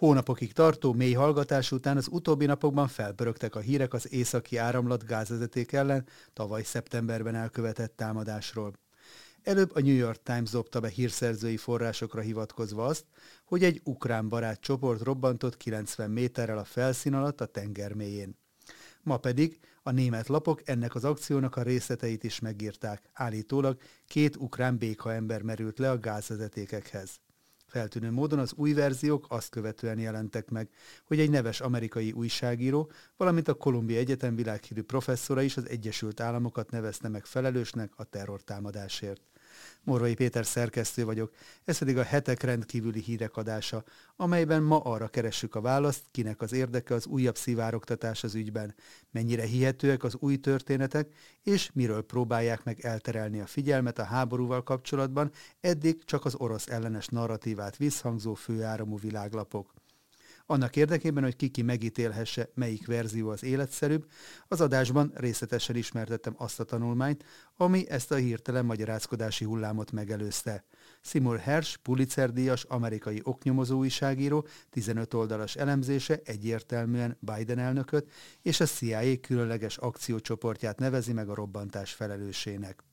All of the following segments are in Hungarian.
Hónapokig tartó mély hallgatás után az utóbbi napokban felpörögtek a hírek az északi áramlat gázvezeték ellen tavaly szeptemberben elkövetett támadásról. Előbb a New York Times dobta be hírszerzői forrásokra hivatkozva azt, hogy egy ukrán barát csoport robbantott 90 méterrel a felszín alatt a tenger mélyén. Ma pedig a német lapok ennek az akciónak a részleteit is megírták. Állítólag két ukrán béka ember merült le a gázvezetékekhez. Feltűnő módon az új verziók azt követően jelentek meg, hogy egy neves amerikai újságíró, valamint a Kolumbia Egyetem világhírű professzora is az Egyesült Államokat nevezte meg felelősnek a terrortámadásért. Morvai Péter szerkesztő vagyok, ez pedig a hetek rendkívüli hírek adása, amelyben ma arra keressük a választ, kinek az érdeke az újabb szivároktatás az ügyben, mennyire hihetőek az új történetek, és miről próbálják meg elterelni a figyelmet a háborúval kapcsolatban, eddig csak az orosz ellenes narratívát visszhangzó főáramú világlapok. Annak érdekében, hogy kiki megítélhesse, melyik verzió az életszerűbb, az adásban részletesen ismertettem azt a tanulmányt, ami ezt a hirtelen magyarázkodási hullámot megelőzte. Seymour Hersh, Pulitzer-díjas amerikai oknyomozó újságíró 15 oldalas elemzése egyértelműen Biden elnököt és a CIA különleges akciócsoportját nevezi meg a robbantás felelősének.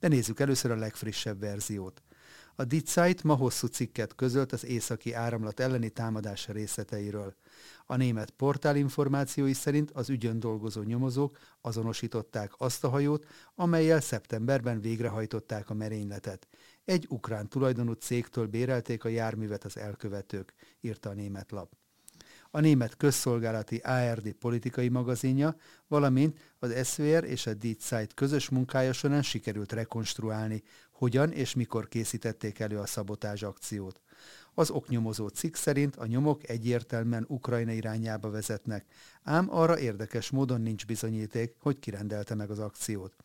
De nézzük először a legfrissebb verziót. A Die Zeit ma hosszú cikket közölt az északi áramlat elleni támadás részleteiről. A német portál információi szerint az ügyön dolgozó nyomozók azonosították azt a hajót, amelyel szeptemberben végrehajtották a merényletet. Egy ukrán tulajdonú cégtől bérelték a járművet az elkövetők, írta a német lap a német közszolgálati ARD politikai magazinja, valamint az SWR és a Die Zeit közös munkája során sikerült rekonstruálni, hogyan és mikor készítették elő a szabotázs akciót. Az oknyomozó cikk szerint a nyomok egyértelműen Ukrajna irányába vezetnek, ám arra érdekes módon nincs bizonyíték, hogy kirendelte meg az akciót.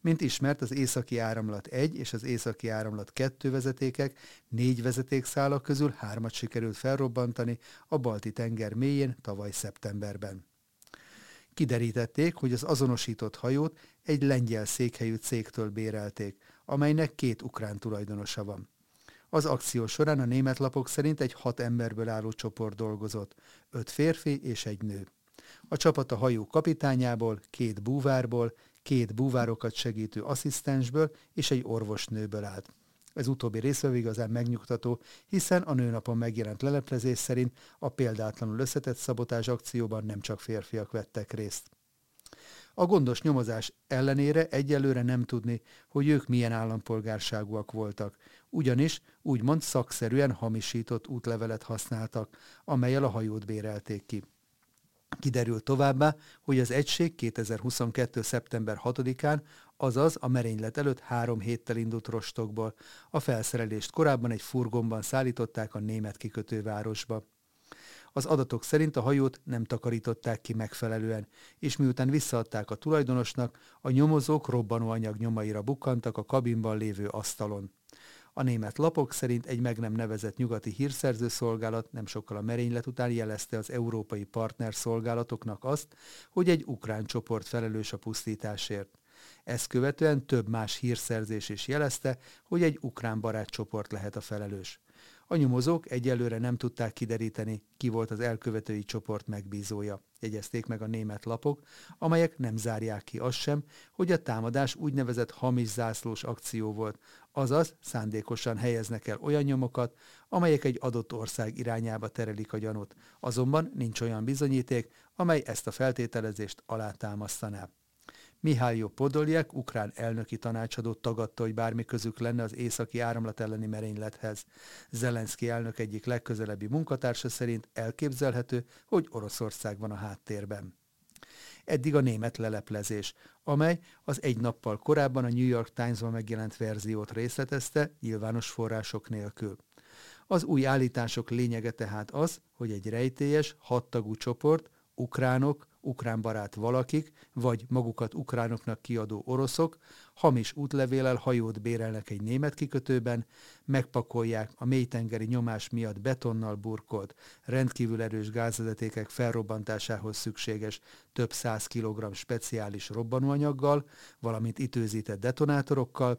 Mint ismert, az északi áramlat 1 és az északi áramlat 2 vezetékek négy vezetékszálak közül hármat sikerült felrobbantani a balti tenger mélyén tavaly szeptemberben. Kiderítették, hogy az azonosított hajót egy lengyel székhelyű cégtől bérelték, amelynek két ukrán tulajdonosa van. Az akció során a német lapok szerint egy hat emberből álló csoport dolgozott, öt férfi és egy nő. A csapat a hajó kapitányából, két búvárból, két búvárokat segítő asszisztensből és egy orvosnőből állt. Ez utóbbi része igazán megnyugtató, hiszen a nőnapon megjelent leleplezés szerint a példátlanul összetett szabotás akcióban nem csak férfiak vettek részt. A gondos nyomozás ellenére egyelőre nem tudni, hogy ők milyen állampolgárságúak voltak, ugyanis úgymond szakszerűen hamisított útlevelet használtak, amelyel a hajót bérelték ki. Kiderült továbbá, hogy az egység 2022. szeptember 6-án, azaz a merénylet előtt három héttel indult rostokból. A felszerelést korábban egy furgonban szállították a német kikötővárosba. Az adatok szerint a hajót nem takarították ki megfelelően, és miután visszaadták a tulajdonosnak, a nyomozók robbanóanyag nyomaira bukkantak a kabinban lévő asztalon. A német lapok szerint egy meg nem nevezett nyugati hírszerző szolgálat nem sokkal a merénylet után jelezte az európai partner szolgálatoknak azt, hogy egy ukrán csoport felelős a pusztításért. Ezt követően több más hírszerzés is jelezte, hogy egy ukrán barátcsoport lehet a felelős. A nyomozók egyelőre nem tudták kideríteni, ki volt az elkövetői csoport megbízója, jegyezték meg a német lapok, amelyek nem zárják ki azt sem, hogy a támadás úgynevezett hamis zászlós akció volt, azaz szándékosan helyeznek el olyan nyomokat, amelyek egy adott ország irányába terelik a gyanút, azonban nincs olyan bizonyíték, amely ezt a feltételezést alátámasztaná. Mihály Podoljek, ukrán elnöki tanácsadó tagadta, hogy bármi közük lenne az északi áramlat elleni merénylethez. Zelenszky elnök egyik legközelebbi munkatársa szerint elképzelhető, hogy Oroszország van a háttérben. Eddig a német leleplezés, amely az egy nappal korábban a New York Times-ban megjelent verziót részletezte, nyilvános források nélkül. Az új állítások lényege tehát az, hogy egy rejtélyes, hattagú csoport, ukránok, ukrán barát valakik, vagy magukat ukránoknak kiadó oroszok, hamis útlevélel hajót bérelnek egy német kikötőben, megpakolják a mélytengeri nyomás miatt betonnal burkolt, rendkívül erős gázvezetékek felrobbantásához szükséges több száz kilogramm speciális robbanóanyaggal, valamint időzített detonátorokkal,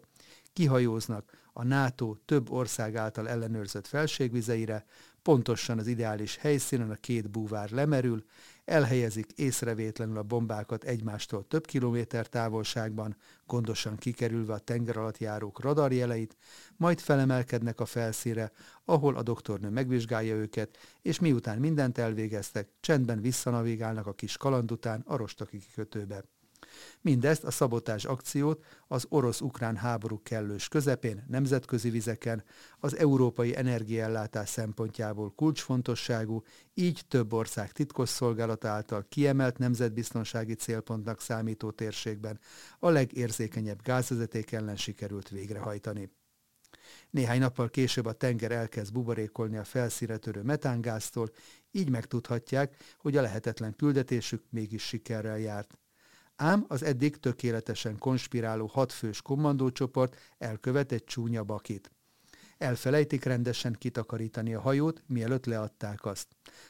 kihajóznak a NATO több ország által ellenőrzött felségvizeire, pontosan az ideális helyszínen a két búvár lemerül, elhelyezik észrevétlenül a bombákat egymástól több kilométer távolságban, gondosan kikerülve a tenger alatt járók radarjeleit, majd felemelkednek a felszíre, ahol a doktornő megvizsgálja őket, és miután mindent elvégeztek, csendben visszanavigálnak a kis kaland után a rostaki kikötőbe. Mindezt a szabotás akciót az orosz-ukrán háború kellős közepén, nemzetközi vizeken, az európai energiaellátás szempontjából kulcsfontosságú, így több ország titkosszolgálat által kiemelt nemzetbiztonsági célpontnak számító térségben a legérzékenyebb gázvezeték ellen sikerült végrehajtani. Néhány nappal később a tenger elkezd buborékolni a felszíre törő metángáztól, így megtudhatják, hogy a lehetetlen küldetésük mégis sikerrel járt ám az eddig tökéletesen konspiráló hatfős kommandócsoport elkövet egy csúnya bakit. Elfelejtik rendesen kitakarítani a hajót, mielőtt leadták azt.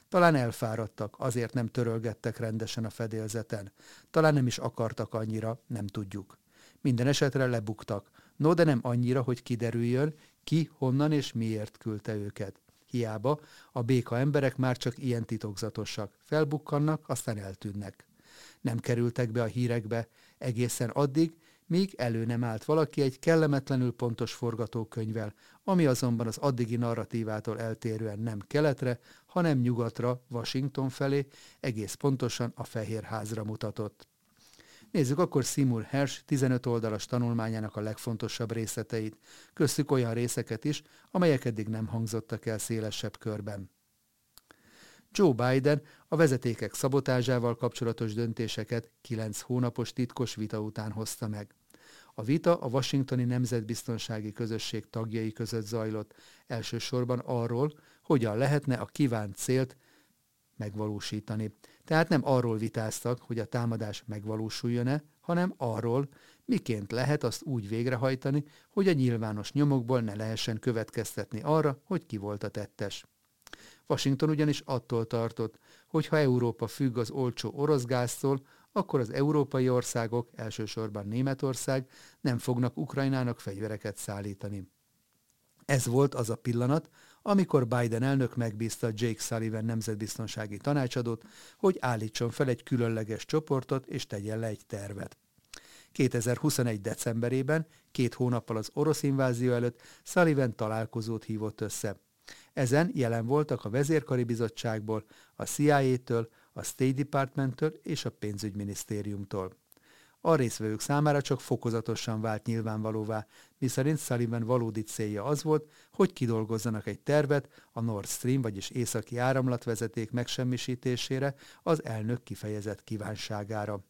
Talán elfáradtak, azért nem törölgettek rendesen a fedélzeten. Talán nem is akartak annyira, nem tudjuk. Minden esetre lebuktak. No, de nem annyira, hogy kiderüljön, ki, honnan és miért küldte őket. Hiába, a béka emberek már csak ilyen titokzatosak. Felbukkannak, aztán eltűnnek nem kerültek be a hírekbe egészen addig, míg elő nem állt valaki egy kellemetlenül pontos forgatókönyvvel, ami azonban az addigi narratívától eltérően nem keletre, hanem nyugatra, Washington felé, egész pontosan a Fehérházra mutatott. Nézzük akkor Seymour Hersh 15 oldalas tanulmányának a legfontosabb részleteit, köztük olyan részeket is, amelyek eddig nem hangzottak el szélesebb körben. Joe Biden a vezetékek szabotázsával kapcsolatos döntéseket kilenc hónapos titkos vita után hozta meg. A vita a Washingtoni Nemzetbiztonsági Közösség tagjai között zajlott, elsősorban arról, hogyan lehetne a kívánt célt megvalósítani. Tehát nem arról vitáztak, hogy a támadás megvalósuljon-e, hanem arról, miként lehet azt úgy végrehajtani, hogy a nyilvános nyomokból ne lehessen következtetni arra, hogy ki volt a tettes. Washington ugyanis attól tartott, hogy ha Európa függ az olcsó orosz gáztól, akkor az európai országok, elsősorban Németország nem fognak Ukrajnának fegyvereket szállítani. Ez volt az a pillanat, amikor Biden elnök megbízta Jake Sullivan nemzetbiztonsági tanácsadót, hogy állítson fel egy különleges csoportot és tegyen le egy tervet. 2021. decemberében, két hónappal az orosz invázió előtt Sullivan találkozót hívott össze. Ezen jelen voltak a vezérkari bizottságból, a CIA-től, a State Department-től és a pénzügyminisztériumtól. A részvevők számára csak fokozatosan vált nyilvánvalóvá, miszerint Sullivan valódi célja az volt, hogy kidolgozzanak egy tervet a Nord Stream, vagyis északi áramlatvezeték megsemmisítésére az elnök kifejezett kívánságára.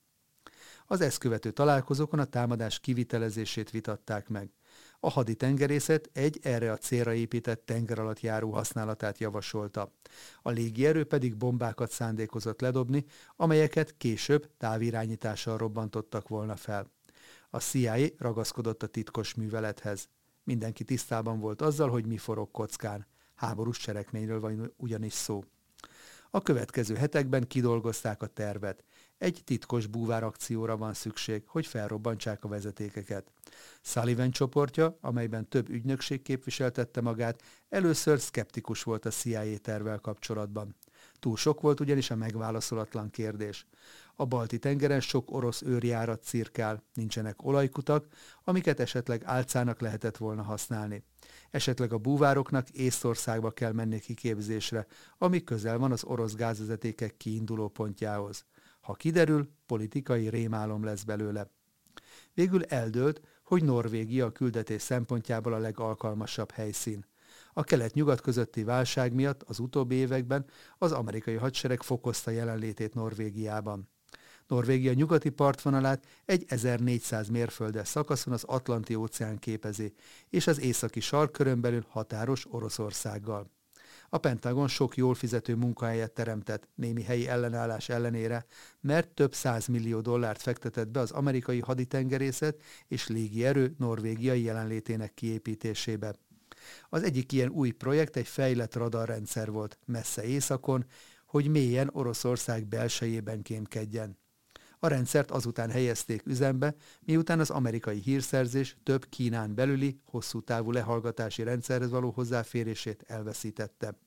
Az ezt követő találkozókon a támadás kivitelezését vitatták meg. A haditengerészet egy erre a célra épített járó használatát javasolta. A légierő pedig bombákat szándékozott ledobni, amelyeket később távirányítással robbantottak volna fel. A CIA ragaszkodott a titkos művelethez. Mindenki tisztában volt azzal, hogy mi forog kockán. Háborús cselekményről van ugyanis szó. A következő hetekben kidolgozták a tervet. Egy titkos búvárakcióra van szükség, hogy felrobbantsák a vezetékeket. Sullivan csoportja, amelyben több ügynökség képviseltette magát, először szkeptikus volt a CIA tervvel kapcsolatban. Túl sok volt ugyanis a megválaszolatlan kérdés. A balti tengeren sok orosz őrjárat cirkál, nincsenek olajkutak, amiket esetleg álcának lehetett volna használni. Esetleg a búvároknak Észországba kell menni kiképzésre, ami közel van az orosz gázvezetékek kiinduló pontjához. Ha kiderül, politikai rémálom lesz belőle. Végül eldőlt, hogy Norvégia a küldetés szempontjából a legalkalmasabb helyszín. A kelet-nyugat közötti válság miatt az utóbbi években az amerikai hadsereg fokozta jelenlétét Norvégiában. Norvégia nyugati partvonalát egy 1400 mérföldes szakaszon az Atlanti óceán képezi, és az északi sarkkörön belül határos Oroszországgal. A Pentagon sok jól fizető munkahelyet teremtett némi helyi ellenállás ellenére, mert több millió dollárt fektetett be az amerikai haditengerészet és légierő norvégiai jelenlétének kiépítésébe. Az egyik ilyen új projekt egy fejlett radarrendszer volt messze északon, hogy mélyen Oroszország belsejében kémkedjen. A rendszert azután helyezték üzembe, miután az amerikai hírszerzés több Kínán belüli, hosszú távú lehallgatási rendszerhez való hozzáférését elveszítette.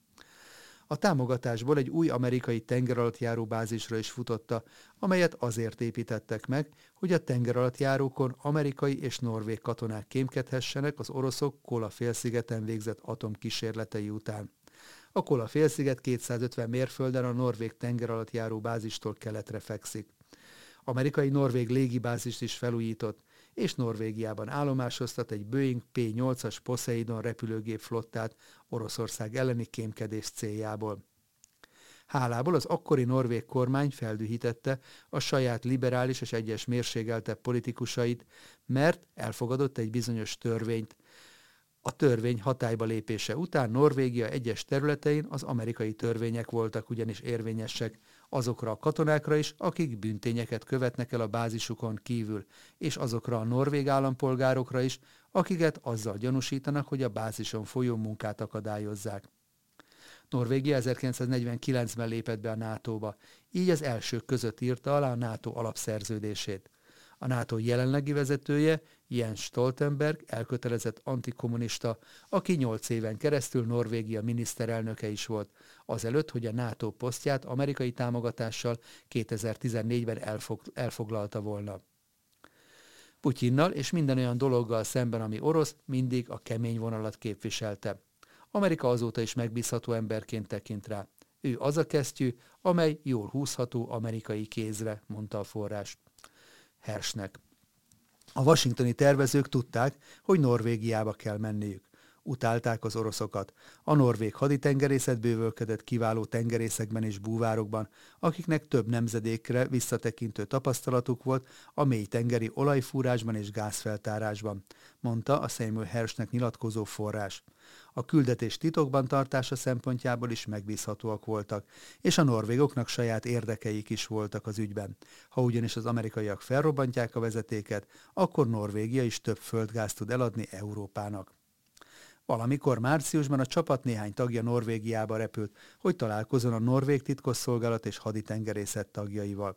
A támogatásból egy új amerikai tengeralattjáró bázisra is futotta, amelyet azért építettek meg, hogy a tengeralattjárókon amerikai és norvég katonák kémkedhessenek az oroszok Kola félszigeten végzett atomkísérletei után. A Kola félsziget 250 mérfölden a norvég tengeralattjáró bázistól keletre fekszik. Amerikai-norvég légibázist is felújított, és Norvégiában állomásoztat egy Boeing P-8-as Poseidon repülőgép flottát Oroszország elleni kémkedés céljából. Hálából az akkori norvég kormány feldühítette a saját liberális és egyes mérségeltebb politikusait, mert elfogadott egy bizonyos törvényt. A törvény hatályba lépése után Norvégia egyes területein az amerikai törvények voltak ugyanis érvényesek, azokra a katonákra is, akik büntényeket követnek el a bázisukon kívül, és azokra a norvég állampolgárokra is, akiket azzal gyanúsítanak, hogy a bázison folyó munkát akadályozzák. Norvégia 1949-ben lépett be a NATO-ba, így az elsők között írta alá a NATO alapszerződését. A NATO jelenlegi vezetője, Jens Stoltenberg, elkötelezett antikommunista, aki nyolc éven keresztül Norvégia miniszterelnöke is volt, azelőtt, hogy a NATO posztját amerikai támogatással 2014-ben elfog, elfoglalta volna. Putyinnal és minden olyan dologgal szemben, ami orosz, mindig a kemény vonalat képviselte. Amerika azóta is megbízható emberként tekint rá. Ő az a kesztyű, amely jól húzható amerikai kézre, mondta a forrás. Hersnek. A washingtoni tervezők tudták, hogy Norvégiába kell menniük. Utálták az oroszokat. A norvég haditengerészet bővölkedett kiváló tengerészekben és búvárokban, akiknek több nemzedékre visszatekintő tapasztalatuk volt a mély tengeri olajfúrásban és gázfeltárásban, mondta a Samuel Hersnek nyilatkozó forrás a küldetés titokban tartása szempontjából is megbízhatóak voltak, és a norvégoknak saját érdekeik is voltak az ügyben. Ha ugyanis az amerikaiak felrobbantják a vezetéket, akkor Norvégia is több földgázt tud eladni Európának. Valamikor márciusban a csapat néhány tagja Norvégiába repült, hogy találkozon a norvég titkosszolgálat és haditengerészet tagjaival.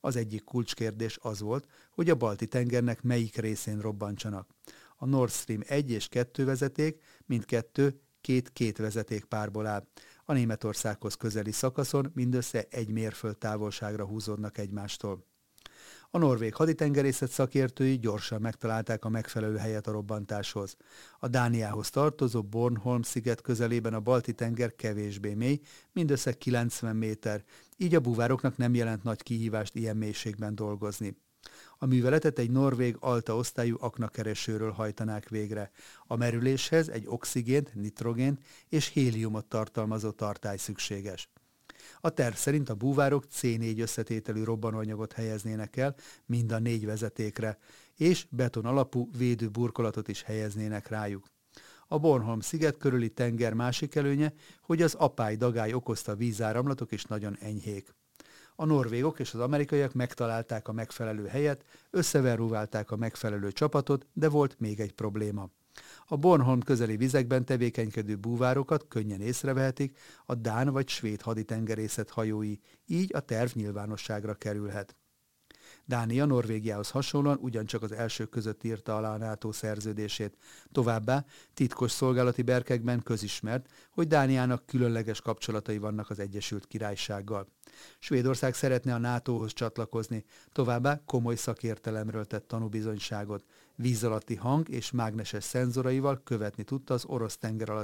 Az egyik kulcskérdés az volt, hogy a balti tengernek melyik részén robbantsanak a Nord Stream 1 és 2 vezeték, mindkettő két-két vezeték párból áll. A Németországhoz közeli szakaszon mindössze egy mérföld távolságra húzódnak egymástól. A norvég haditengerészet szakértői gyorsan megtalálták a megfelelő helyet a robbantáshoz. A Dániához tartozó Bornholm sziget közelében a Balti-tenger kevésbé mély, mindössze 90 méter, így a buvároknak nem jelent nagy kihívást ilyen mélységben dolgozni. A műveletet egy norvég alta osztályú aknakeresőről hajtanák végre. A merüléshez egy oxigént, nitrogént és héliumot tartalmazó tartály szükséges. A terv szerint a búvárok C4 összetételű robbanóanyagot helyeznének el mind a négy vezetékre, és beton alapú védő burkolatot is helyeznének rájuk. A Bornholm sziget körüli tenger másik előnye, hogy az apály dagály okozta vízáramlatok is nagyon enyhék. A norvégok és az amerikaiak megtalálták a megfelelő helyet, összeverruválták a megfelelő csapatot, de volt még egy probléma. A Bornholm közeli vizekben tevékenykedő búvárokat könnyen észrevehetik a Dán vagy svéd haditengerészet hajói, így a terv nyilvánosságra kerülhet. Dánia Norvégiához hasonlóan ugyancsak az elsők között írta alá a NATO szerződését. Továbbá titkos szolgálati berkekben közismert, hogy Dániának különleges kapcsolatai vannak az Egyesült Királysággal. Svédország szeretne a NATO-hoz csatlakozni, továbbá komoly szakértelemről tett tanúbizonyságot. Víz alatti hang és mágneses szenzoraival követni tudta az orosz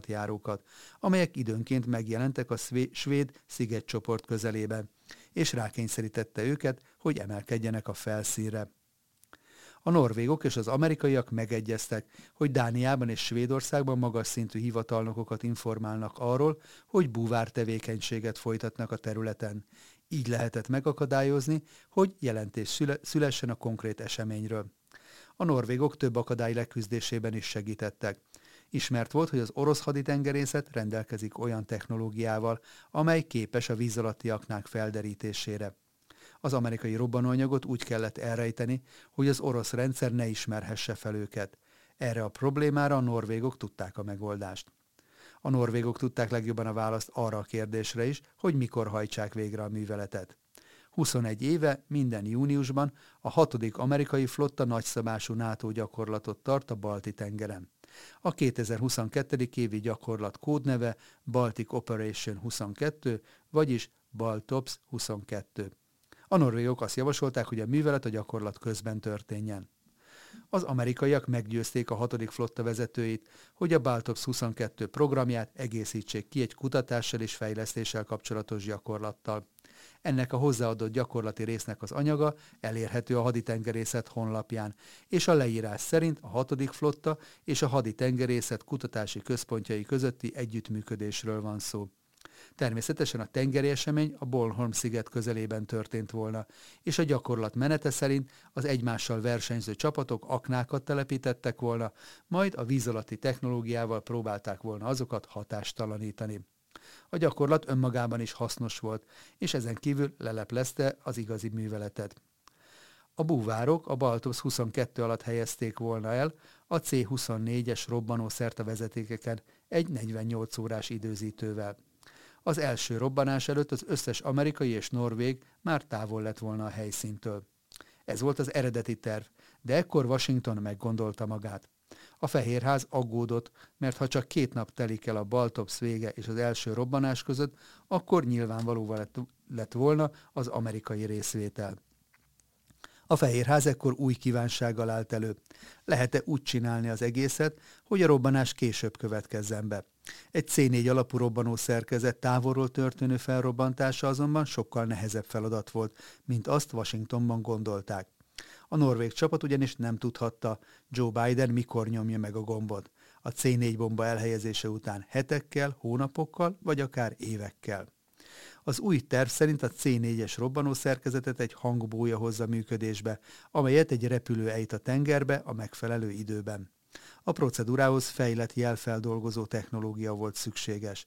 járókat, amelyek időnként megjelentek a svéd szigetcsoport közelében, és rákényszerítette őket, hogy emelkedjenek a felszínre. A norvégok és az amerikaiak megegyeztek, hogy Dániában és Svédországban magas szintű hivatalnokokat informálnak arról, hogy búvár tevékenységet folytatnak a területen. Így lehetett megakadályozni, hogy jelentés szülessen a konkrét eseményről. A norvégok több akadály leküzdésében is segítettek. Ismert volt, hogy az orosz haditengerészet rendelkezik olyan technológiával, amely képes a víz alatti aknák felderítésére. Az amerikai robbanóanyagot úgy kellett elrejteni, hogy az orosz rendszer ne ismerhesse fel őket. Erre a problémára a norvégok tudták a megoldást. A norvégok tudták legjobban a választ arra a kérdésre is, hogy mikor hajtsák végre a műveletet. 21 éve, minden júniusban a hatodik amerikai flotta nagyszabású NATO gyakorlatot tart a Balti-tengeren. A 2022. évi gyakorlat kódneve Baltic Operation 22, vagyis Baltops 22. A norvégok azt javasolták, hogy a művelet a gyakorlat közben történjen. Az amerikaiak meggyőzték a hatodik flotta vezetőit, hogy a Baltops 22 programját egészítsék ki egy kutatással és fejlesztéssel kapcsolatos gyakorlattal. Ennek a hozzáadott gyakorlati résznek az anyaga elérhető a haditengerészet honlapján, és a leírás szerint a hatodik flotta és a haditengerészet kutatási központjai közötti együttműködésről van szó. Természetesen a tengeri esemény a Bornholm sziget közelében történt volna, és a gyakorlat menete szerint az egymással versenyző csapatok aknákat telepítettek volna, majd a víz alatti technológiával próbálták volna azokat hatástalanítani. A gyakorlat önmagában is hasznos volt, és ezen kívül leleplezte az igazi műveletet. A búvárok a Baltops 22 alatt helyezték volna el a C-24-es robbanószert a vezetékeken egy 48 órás időzítővel. Az első robbanás előtt az összes amerikai és norvég már távol lett volna a helyszíntől. Ez volt az eredeti terv, de ekkor Washington meggondolta magát. A Fehérház aggódott, mert ha csak két nap telik el a Baltops vége és az első robbanás között, akkor nyilvánvalóval lett, lett volna az amerikai részvétel. A Fehérház ekkor új kívánsággal állt elő. Lehet-e úgy csinálni az egészet, hogy a robbanás később következzen be? Egy C4 alapú robbanó szerkezet távolról történő felrobbantása azonban sokkal nehezebb feladat volt, mint azt Washingtonban gondolták. A norvég csapat ugyanis nem tudhatta, Joe Biden mikor nyomja meg a gombot. A C4 bomba elhelyezése után hetekkel, hónapokkal vagy akár évekkel. Az új terv szerint a C4-es robbanó szerkezetet egy hangbója hozza működésbe, amelyet egy repülő ejt a tengerbe a megfelelő időben. A procedúrához fejlett jelfeldolgozó technológia volt szükséges.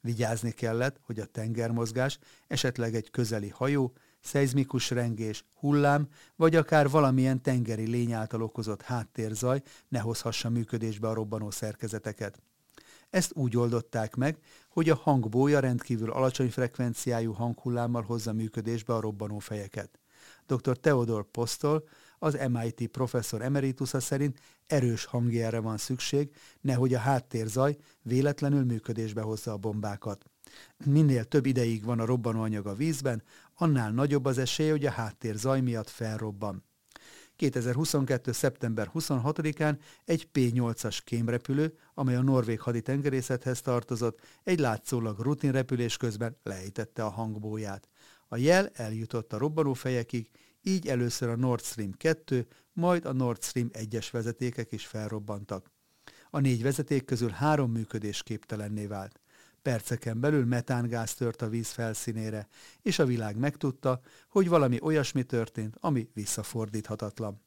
Vigyázni kellett, hogy a tengermozgás, esetleg egy közeli hajó, szeizmikus rengés, hullám, vagy akár valamilyen tengeri lény által okozott háttérzaj ne hozhassa működésbe a robbanó szerkezeteket. Ezt úgy oldották meg, hogy a hangbója rendkívül alacsony frekvenciájú hanghullámmal hozza működésbe a robbanófejeket. Dr. Theodor Postol, az MIT professzor emeritusa szerint erős hangjára van szükség, nehogy a háttérzaj véletlenül működésbe hozza a bombákat. Minél több ideig van a robbanóanyag a vízben, annál nagyobb az esély, hogy a háttérzaj miatt felrobban. 2022. szeptember 26-án egy P-8-as kémrepülő, amely a norvég haditengerészethez tartozott, egy látszólag rutinrepülés közben lejtette a hangbóját. A jel eljutott a robbanófejekig, így először a Nord Stream 2, majd a Nord Stream 1-es vezetékek is felrobbantak. A négy vezeték közül három működés képtelenné vált. Perceken belül metángáz tört a víz felszínére, és a világ megtudta, hogy valami olyasmi történt, ami visszafordíthatatlan.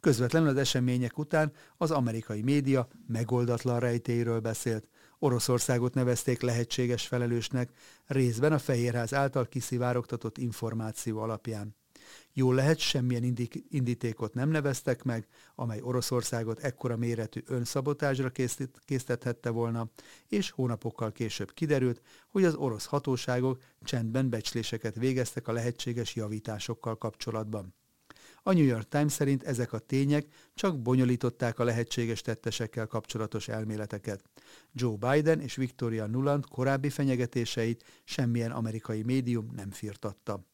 Közvetlenül az események után az amerikai média megoldatlan rejtéről beszélt. Oroszországot nevezték lehetséges felelősnek, részben a Fehérház által kiszivárogtatott információ alapján. Jól lehet, semmilyen indítékot nem neveztek meg, amely Oroszországot ekkora méretű önszabotásra késztethette volna, és hónapokkal később kiderült, hogy az orosz hatóságok csendben becsléseket végeztek a lehetséges javításokkal kapcsolatban. A New York Times szerint ezek a tények csak bonyolították a lehetséges tettesekkel kapcsolatos elméleteket. Joe Biden és Victoria Nuland korábbi fenyegetéseit semmilyen amerikai médium nem firtatta.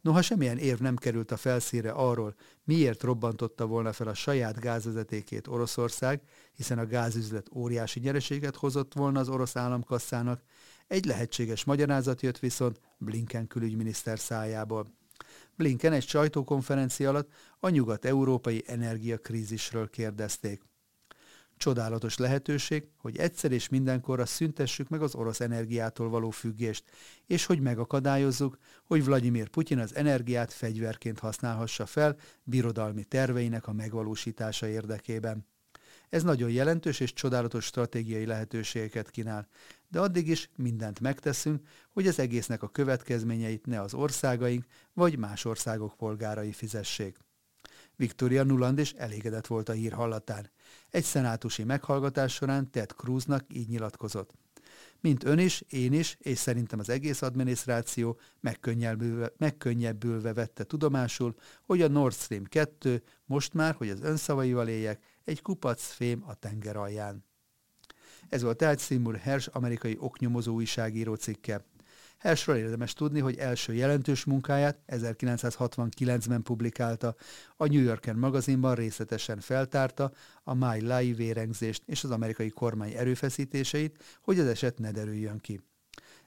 Noha semmilyen érv nem került a felszíre arról, miért robbantotta volna fel a saját gázvezetékét Oroszország, hiszen a gázüzlet óriási nyereséget hozott volna az orosz államkasszának, egy lehetséges magyarázat jött viszont Blinken külügyminiszter szájából. Blinken egy sajtókonferencia alatt a nyugat-európai energiakrízisről kérdezték. Csodálatos lehetőség, hogy egyszer és mindenkorra szüntessük meg az orosz energiától való függést, és hogy megakadályozzuk, hogy Vladimir Putyin az energiát fegyverként használhassa fel birodalmi terveinek a megvalósítása érdekében. Ez nagyon jelentős és csodálatos stratégiai lehetőségeket kínál, de addig is mindent megteszünk, hogy az egésznek a következményeit ne az országaink vagy más országok polgárai fizessék. Victoria Nuland is elégedett volt a hír hallatán. Egy szenátusi meghallgatás során Ted Cruznak így nyilatkozott. Mint ön is, én is, és szerintem az egész adminisztráció megkönnyebbülve, megkönnyebbülve vette tudomásul, hogy a Nord Stream 2 most már, hogy az önszavaival éljek, egy kupac fém a tenger alján. Ez volt tehát Seymour Hersh amerikai oknyomozó újságíró cikke. Hershről érdemes tudni, hogy első jelentős munkáját 1969-ben publikálta, a New Yorker magazinban részletesen feltárta a My Lai vérengzést és az amerikai kormány erőfeszítéseit, hogy az eset ne derüljön ki.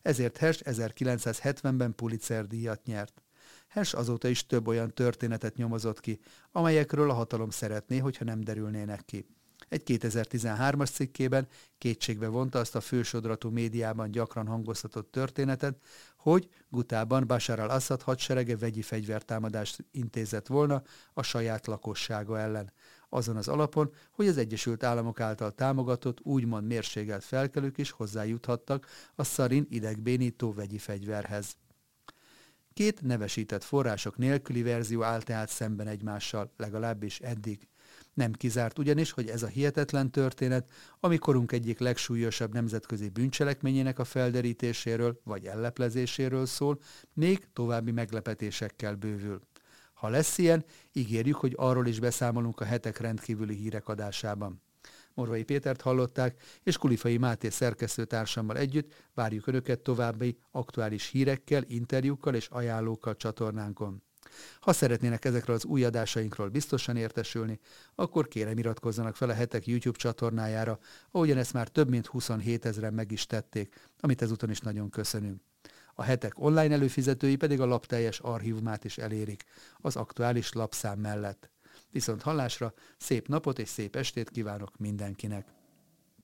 Ezért Hersh 1970-ben Pulitzer díjat nyert. Hersh azóta is több olyan történetet nyomozott ki, amelyekről a hatalom szeretné, hogyha nem derülnének ki. Egy 2013-as cikkében kétségbe vonta azt a fősodratú médiában gyakran hangoztatott történetet, hogy Gutában Bashar al-Assad hadserege vegyi fegyvertámadást intézett volna a saját lakossága ellen. Azon az alapon, hogy az Egyesült Államok által támogatott, úgymond mérségelt felkelők is hozzájuthattak a szarin idegbénító vegyi fegyverhez. Két nevesített források nélküli verzió áll tehát szemben egymással, legalábbis eddig. Nem kizárt ugyanis, hogy ez a hihetetlen történet, amikorunk egyik legsúlyosabb nemzetközi bűncselekményének a felderítéséről vagy elleplezéséről szól, még további meglepetésekkel bővül. Ha lesz ilyen, ígérjük, hogy arról is beszámolunk a hetek rendkívüli hírek adásában. Morvai Pétert hallották, és Kulifai Máté szerkesztőtársammal együtt várjuk Önöket további aktuális hírekkel, interjúkkal és ajánlókkal csatornánkon. Ha szeretnének ezekről az új adásainkról biztosan értesülni, akkor kérem iratkozzanak fel a hetek YouTube csatornájára, ahogyan ezt már több mint 27 ezeren meg is tették, amit ezúton is nagyon köszönünk. A hetek online előfizetői pedig a lap teljes archívumát is elérik, az aktuális lapszám mellett. Viszont hallásra szép napot és szép estét kívánok mindenkinek!